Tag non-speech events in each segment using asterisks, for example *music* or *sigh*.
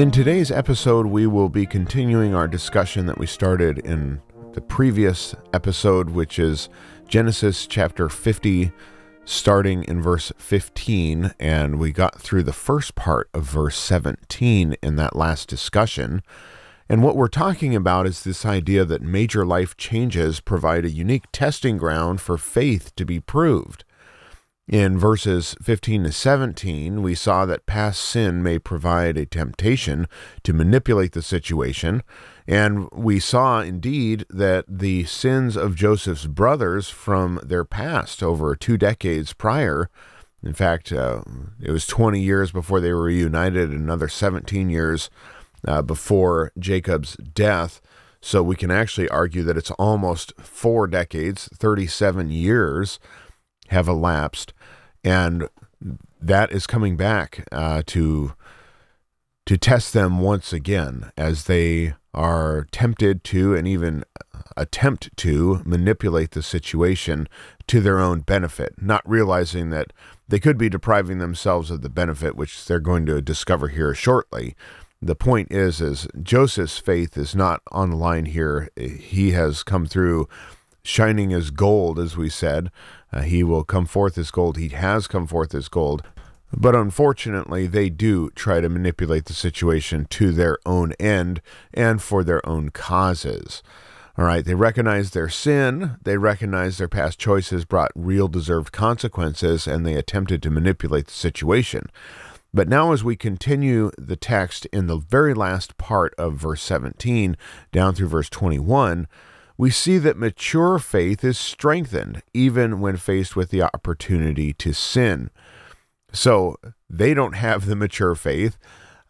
In today's episode, we will be continuing our discussion that we started in the previous episode, which is Genesis chapter 50, starting in verse 15. And we got through the first part of verse 17 in that last discussion. And what we're talking about is this idea that major life changes provide a unique testing ground for faith to be proved. In verses 15 to 17, we saw that past sin may provide a temptation to manipulate the situation, and we saw indeed that the sins of Joseph's brothers from their past over two decades prior, in fact, uh, it was 20 years before they were reunited, another 17 years uh, before Jacob's death. So we can actually argue that it's almost four decades, 37 years have elapsed, and that is coming back uh, to to test them once again as they are tempted to and even attempt to manipulate the situation to their own benefit, not realizing that they could be depriving themselves of the benefit, which they're going to discover here shortly. The point is, is Joseph's faith is not on the line here. He has come through shining as gold, as we said. Uh, he will come forth as gold. He has come forth as gold. But unfortunately, they do try to manipulate the situation to their own end and for their own causes. All right, they recognize their sin, they recognize their past choices brought real deserved consequences, and they attempted to manipulate the situation. But now, as we continue the text in the very last part of verse 17 down through verse 21, we see that mature faith is strengthened even when faced with the opportunity to sin. So they don't have the mature faith.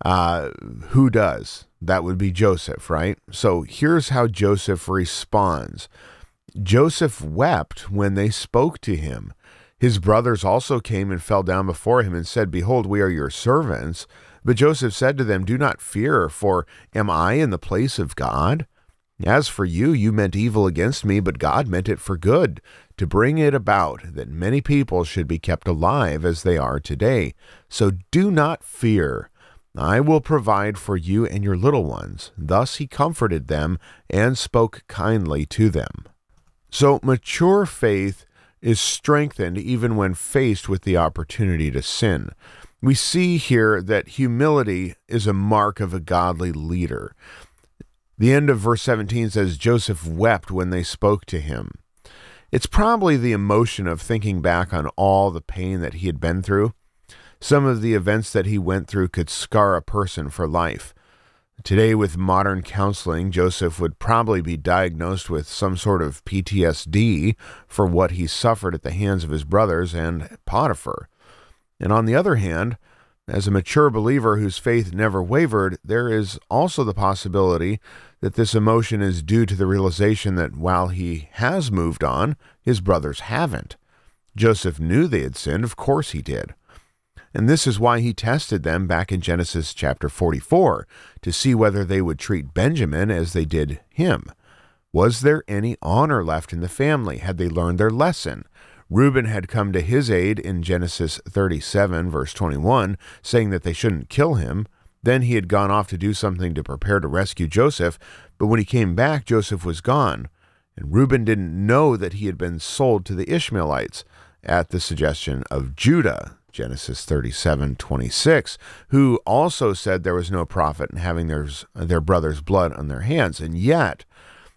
Uh, who does? That would be Joseph, right? So here's how Joseph responds Joseph wept when they spoke to him. His brothers also came and fell down before him and said, Behold, we are your servants. But Joseph said to them, Do not fear, for am I in the place of God? As for you, you meant evil against me, but God meant it for good, to bring it about that many people should be kept alive as they are today. So do not fear. I will provide for you and your little ones. Thus he comforted them and spoke kindly to them. So mature faith is strengthened even when faced with the opportunity to sin. We see here that humility is a mark of a godly leader. The end of verse 17 says, Joseph wept when they spoke to him. It's probably the emotion of thinking back on all the pain that he had been through. Some of the events that he went through could scar a person for life. Today, with modern counseling, Joseph would probably be diagnosed with some sort of PTSD for what he suffered at the hands of his brothers and Potiphar. And on the other hand, as a mature believer whose faith never wavered, there is also the possibility that this emotion is due to the realization that while he has moved on, his brothers haven't. Joseph knew they had sinned, of course he did. And this is why he tested them back in Genesis chapter 44 to see whether they would treat Benjamin as they did him. Was there any honor left in the family? Had they learned their lesson? Reuben had come to his aid in Genesis 37, verse 21, saying that they shouldn't kill him. Then he had gone off to do something to prepare to rescue Joseph, but when he came back, Joseph was gone. And Reuben didn't know that he had been sold to the Ishmaelites at the suggestion of Judah, Genesis 37, 26, who also said there was no profit in having their, their brother's blood on their hands. And yet,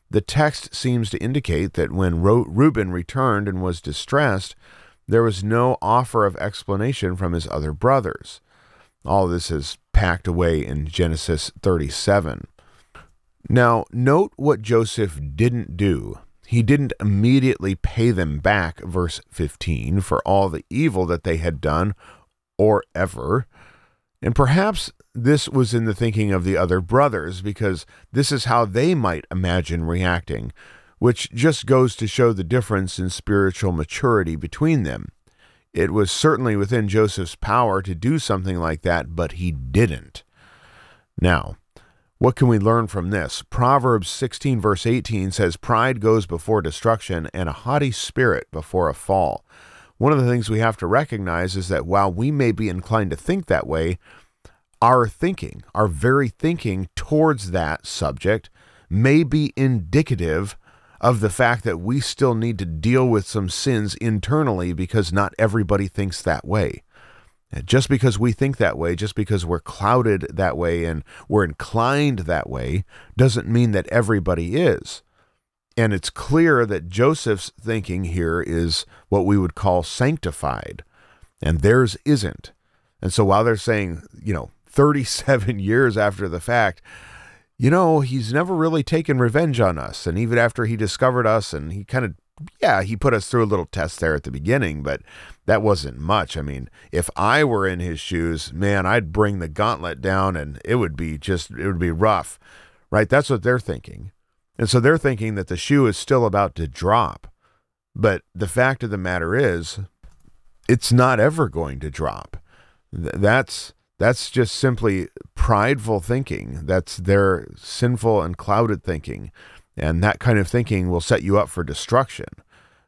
the text seems to indicate that when Reuben returned and was distressed, there was no offer of explanation from his other brothers. All this is packed away in Genesis 37. Now, note what Joseph didn't do. He didn't immediately pay them back, verse 15, for all the evil that they had done or ever. And perhaps this was in the thinking of the other brothers because this is how they might imagine reacting, which just goes to show the difference in spiritual maturity between them. It was certainly within Joseph's power to do something like that, but he didn't. Now, what can we learn from this? Proverbs 16, verse 18 says, Pride goes before destruction, and a haughty spirit before a fall. One of the things we have to recognize is that while we may be inclined to think that way, our thinking, our very thinking towards that subject, may be indicative of the fact that we still need to deal with some sins internally because not everybody thinks that way. Just because we think that way, just because we're clouded that way and we're inclined that way, doesn't mean that everybody is. And it's clear that Joseph's thinking here is what we would call sanctified, and theirs isn't. And so while they're saying, you know, 37 *laughs* years after the fact, you know, he's never really taken revenge on us. And even after he discovered us and he kind of, yeah, he put us through a little test there at the beginning, but that wasn't much. I mean, if I were in his shoes, man, I'd bring the gauntlet down and it would be just, it would be rough, right? That's what they're thinking. And so they're thinking that the shoe is still about to drop. But the fact of the matter is, it's not ever going to drop. That's that's just simply prideful thinking. That's their sinful and clouded thinking. And that kind of thinking will set you up for destruction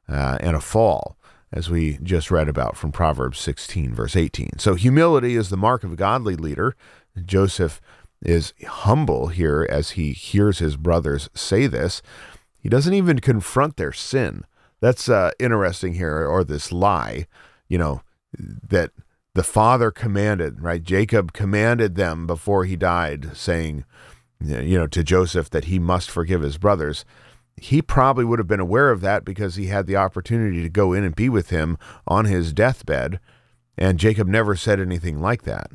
uh, and a fall, as we just read about from Proverbs 16, verse 18. So, humility is the mark of a godly leader. Joseph is humble here as he hears his brothers say this. He doesn't even confront their sin. That's uh, interesting here, or this lie, you know, that the father commanded, right? Jacob commanded them before he died, saying, you know, to Joseph that he must forgive his brothers. He probably would have been aware of that because he had the opportunity to go in and be with him on his deathbed, and Jacob never said anything like that.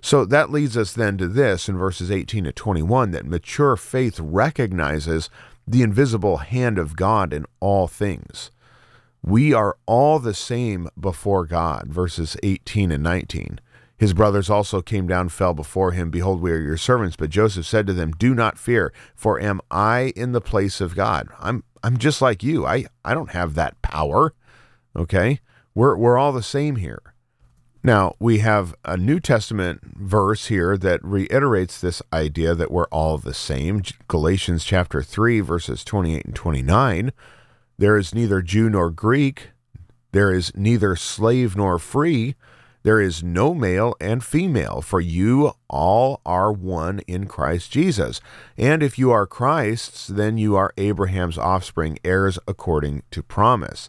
So that leads us then to this in verses 18 to 21 that mature faith recognizes the invisible hand of God in all things. We are all the same before God, verses 18 and 19. His brothers also came down, fell before him. Behold, we are your servants. But Joseph said to them, Do not fear, for am I in the place of God? I'm I'm just like you. I, I don't have that power. Okay? We're we're all the same here. Now, we have a New Testament verse here that reiterates this idea that we're all the same. Galatians chapter 3 verses 28 and 29 there is neither Jew nor Greek. There is neither slave nor free. There is no male and female, for you all are one in Christ Jesus. And if you are Christ's, then you are Abraham's offspring, heirs according to promise.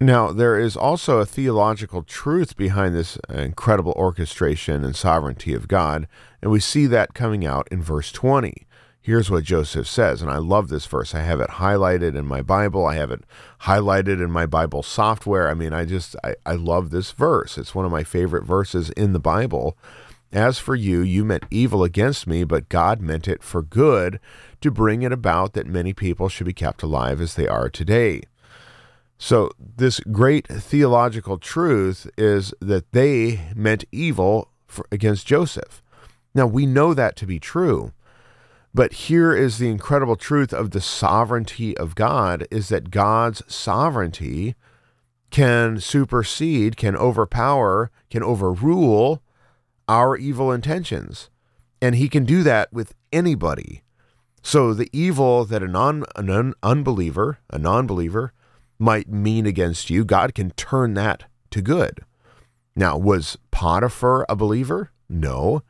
Now, there is also a theological truth behind this incredible orchestration and sovereignty of God, and we see that coming out in verse 20. Here's what Joseph says, and I love this verse. I have it highlighted in my Bible. I have it highlighted in my Bible software. I mean, I just, I, I love this verse. It's one of my favorite verses in the Bible. As for you, you meant evil against me, but God meant it for good to bring it about that many people should be kept alive as they are today. So, this great theological truth is that they meant evil for, against Joseph. Now, we know that to be true. But here is the incredible truth of the sovereignty of God is that God's sovereignty can supersede, can overpower, can overrule our evil intentions. And he can do that with anybody. So the evil that a non an unbeliever, a non-believer might mean against you, God can turn that to good. Now, was Potiphar a believer? No.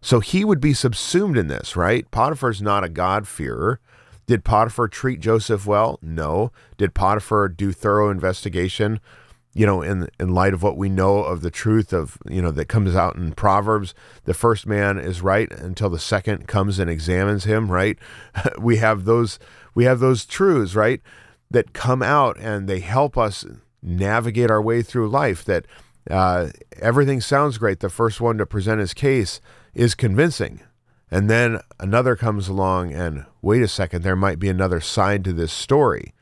So he would be subsumed in this, right? Potiphar's not a God-fearer. Did Potiphar treat Joseph well? No. Did Potiphar do thorough investigation? You know, in in light of what we know of the truth of you know that comes out in Proverbs, the first man is right until the second comes and examines him. Right? *laughs* we have those we have those truths, right, that come out and they help us navigate our way through life. That uh, everything sounds great. The first one to present his case is convincing. And then another comes along and wait a second, there might be another side to this story.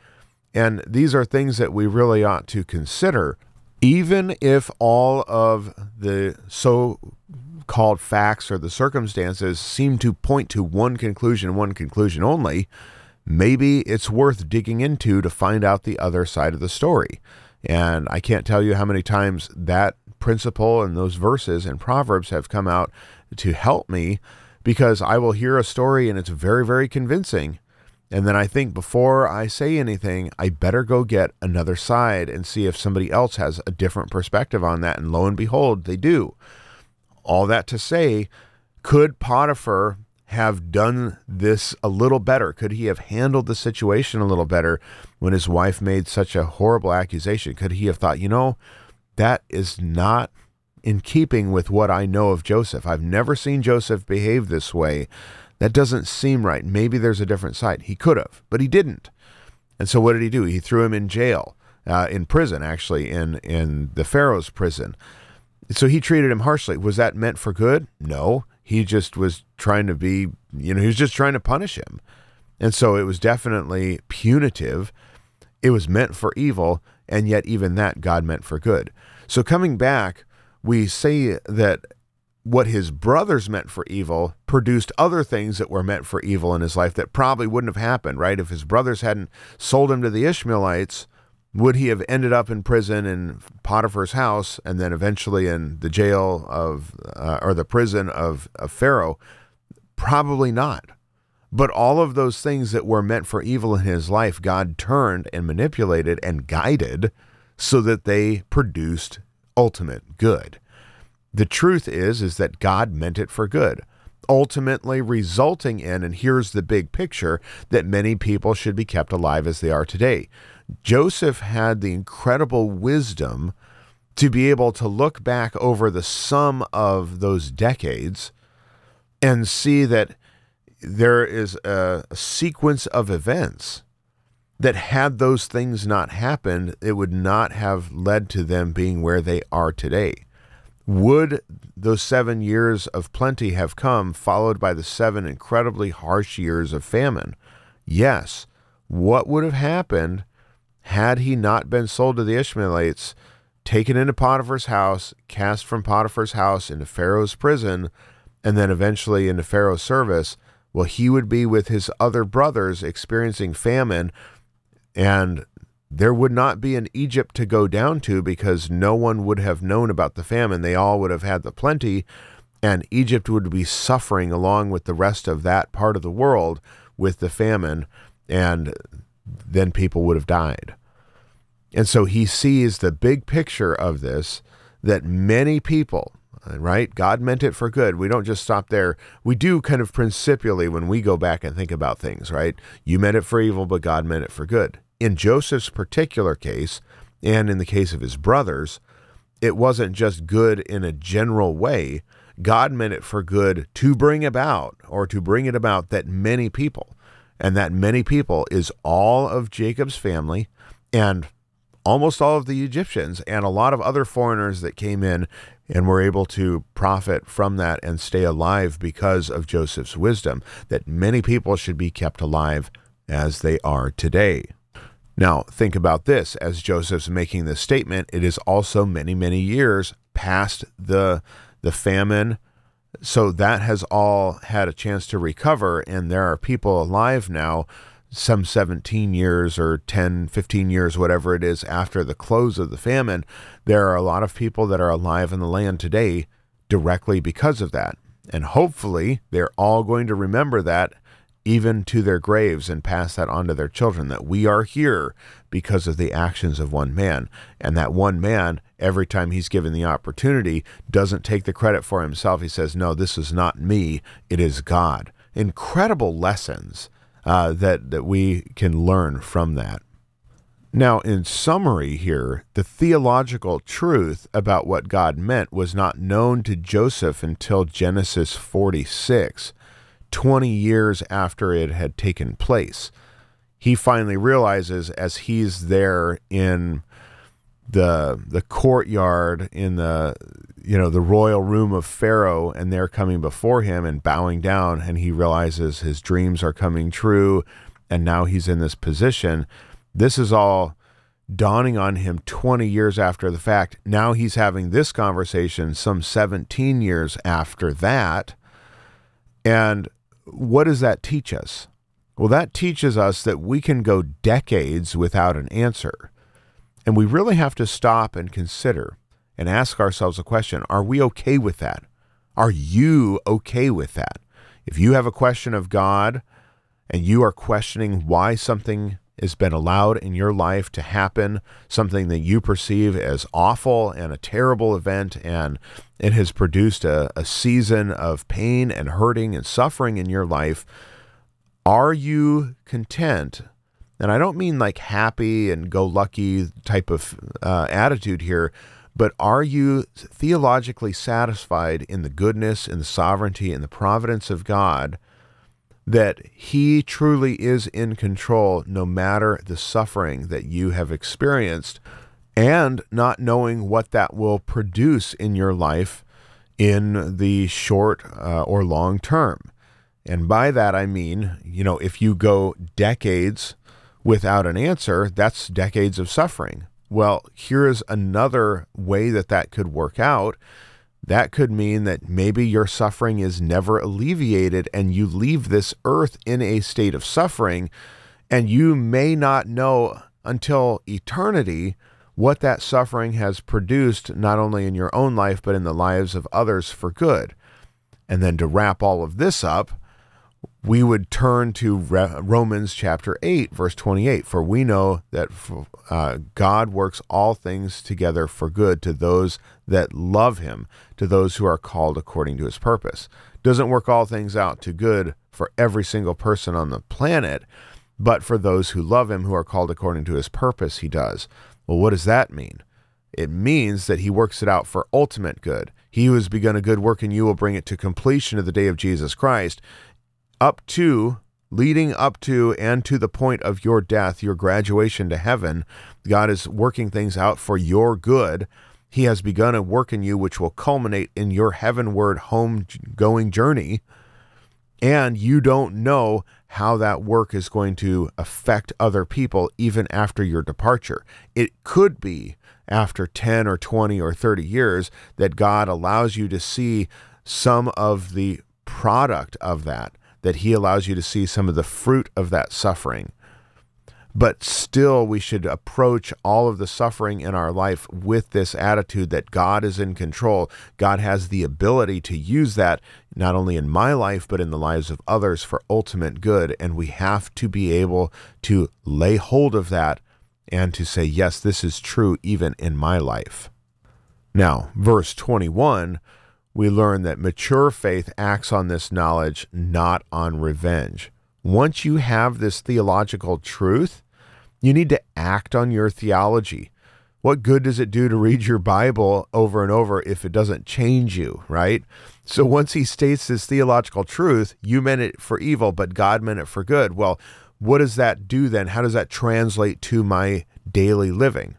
And these are things that we really ought to consider, even if all of the so called facts or the circumstances seem to point to one conclusion, one conclusion only, maybe it's worth digging into to find out the other side of the story. And I can't tell you how many times that principle and those verses and Proverbs have come out to help me because I will hear a story and it's very, very convincing. And then I think before I say anything, I better go get another side and see if somebody else has a different perspective on that. And lo and behold, they do. All that to say, could Potiphar have done this a little better? Could he have handled the situation a little better when his wife made such a horrible accusation? Could he have thought, you know, that is not in keeping with what I know of Joseph? I've never seen Joseph behave this way. That doesn't seem right. Maybe there's a different side. He could have, but he didn't. And so what did he do? He threw him in jail, uh, in prison, actually, in, in the Pharaoh's prison. So he treated him harshly. Was that meant for good? No. He just was trying to be, you know, he was just trying to punish him. And so it was definitely punitive. It was meant for evil, and yet even that God meant for good. So coming back, we say that what his brothers meant for evil produced other things that were meant for evil in his life that probably wouldn't have happened, right? If his brothers hadn't sold him to the Ishmaelites, would he have ended up in prison in Potiphar's house and then eventually in the jail of, uh, or the prison of, of Pharaoh? Probably not. But all of those things that were meant for evil in his life, God turned and manipulated and guided so that they produced ultimate good. The truth is is that God meant it for good, ultimately resulting in and here's the big picture that many people should be kept alive as they are today. Joseph had the incredible wisdom to be able to look back over the sum of those decades and see that there is a, a sequence of events that had those things not happened, it would not have led to them being where they are today. Would those seven years of plenty have come, followed by the seven incredibly harsh years of famine? Yes. What would have happened had he not been sold to the Ishmaelites, taken into Potiphar's house, cast from Potiphar's house into Pharaoh's prison, and then eventually into Pharaoh's service? Well, he would be with his other brothers experiencing famine and there would not be an Egypt to go down to because no one would have known about the famine. They all would have had the plenty, and Egypt would be suffering along with the rest of that part of the world with the famine, and then people would have died. And so he sees the big picture of this that many people, right? God meant it for good. We don't just stop there. We do kind of principially when we go back and think about things, right? You meant it for evil, but God meant it for good in Joseph's particular case, and in the case of his brothers, it wasn't just good in a general way. God meant it for good to bring about, or to bring it about, that many people, and that many people is all of Jacob's family and almost all of the Egyptians and a lot of other foreigners that came in and were able to profit from that and stay alive because of Joseph's wisdom, that many people should be kept alive as they are today. Now, think about this as Joseph's making this statement, it is also many, many years past the the famine. So that has all had a chance to recover and there are people alive now some 17 years or 10, 15 years, whatever it is, after the close of the famine, there are a lot of people that are alive in the land today directly because of that. And hopefully, they're all going to remember that even to their graves and pass that on to their children that we are here because of the actions of one man. And that one man, every time he's given the opportunity, doesn't take the credit for himself. He says, No, this is not me, it is God. Incredible lessons uh, that, that we can learn from that. Now, in summary, here, the theological truth about what God meant was not known to Joseph until Genesis 46 20 years after it had taken place. He finally realizes as he's there in the the courtyard in the you know the royal room of Pharaoh and they're coming before him and bowing down and he realizes his dreams are coming true and now he's in this position this is all dawning on him 20 years after the fact. Now he's having this conversation some 17 years after that. And what does that teach us? Well, that teaches us that we can go decades without an answer. And we really have to stop and consider and ask ourselves a question Are we okay with that? Are you okay with that? If you have a question of God and you are questioning why something has been allowed in your life to happen, something that you perceive as awful and a terrible event, and it has produced a, a season of pain and hurting and suffering in your life, are you content? And I don't mean like happy and go lucky type of uh, attitude here, but are you theologically satisfied in the goodness and the sovereignty and the providence of God that He truly is in control no matter the suffering that you have experienced, and not knowing what that will produce in your life in the short uh, or long term? And by that, I mean, you know, if you go decades without an answer, that's decades of suffering. Well, here is another way that that could work out. That could mean that maybe your suffering is never alleviated and you leave this earth in a state of suffering, and you may not know until eternity what that suffering has produced, not only in your own life, but in the lives of others for good. And then to wrap all of this up, we would turn to Romans chapter 8, verse 28. For we know that uh, God works all things together for good to those that love him, to those who are called according to his purpose. Doesn't work all things out to good for every single person on the planet, but for those who love him, who are called according to his purpose, he does. Well, what does that mean? It means that he works it out for ultimate good. He who has begun a good work in you will bring it to completion of the day of Jesus Christ up to, leading up to, and to the point of your death, your graduation to heaven. God is working things out for your good. He has begun a work in you which will culminate in your heavenward home going journey. And you don't know how that work is going to affect other people even after your departure. It could be after 10 or 20 or 30 years that God allows you to see some of the product of that that He allows you to see some of the fruit of that suffering. But still, we should approach all of the suffering in our life with this attitude that God is in control. God has the ability to use that not only in my life, but in the lives of others for ultimate good. And we have to be able to lay hold of that and to say, yes, this is true even in my life. Now, verse 21 we learn that mature faith acts on this knowledge, not on revenge. Once you have this theological truth, you need to act on your theology. What good does it do to read your Bible over and over if it doesn't change you, right? So once he states this theological truth, you meant it for evil, but God meant it for good. Well, what does that do then? How does that translate to my daily living?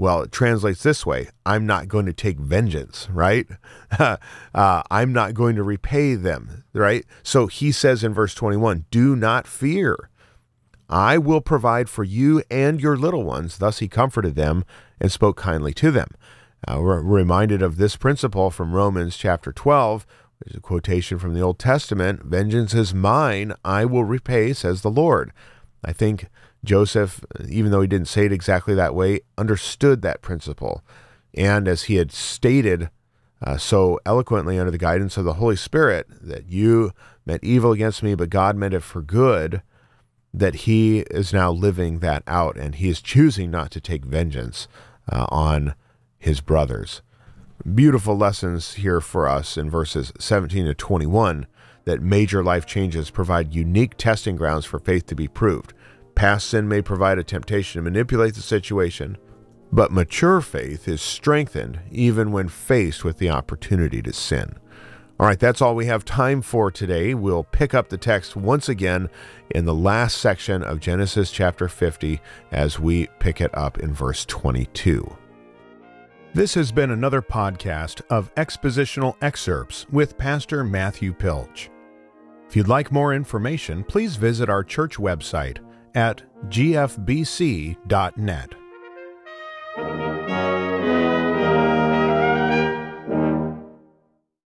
Well, it translates this way I'm not going to take vengeance, right? *laughs* uh, I'm not going to repay them, right? So he says in verse 21 Do not fear. I will provide for you and your little ones. Thus he comforted them and spoke kindly to them. Uh, we're reminded of this principle from Romans chapter 12. There's a quotation from the Old Testament Vengeance is mine, I will repay, says the Lord. I think Joseph, even though he didn't say it exactly that way, understood that principle. And as he had stated uh, so eloquently under the guidance of the Holy Spirit, that you meant evil against me, but God meant it for good, that he is now living that out and he is choosing not to take vengeance uh, on his brothers. Beautiful lessons here for us in verses 17 to 21 that major life changes provide unique testing grounds for faith to be proved. Past sin may provide a temptation to manipulate the situation, but mature faith is strengthened even when faced with the opportunity to sin. All right, that's all we have time for today. We'll pick up the text once again in the last section of Genesis chapter 50 as we pick it up in verse 22. This has been another podcast of expositional excerpts with Pastor Matthew Pilch. If you'd like more information, please visit our church website at gfbc.net.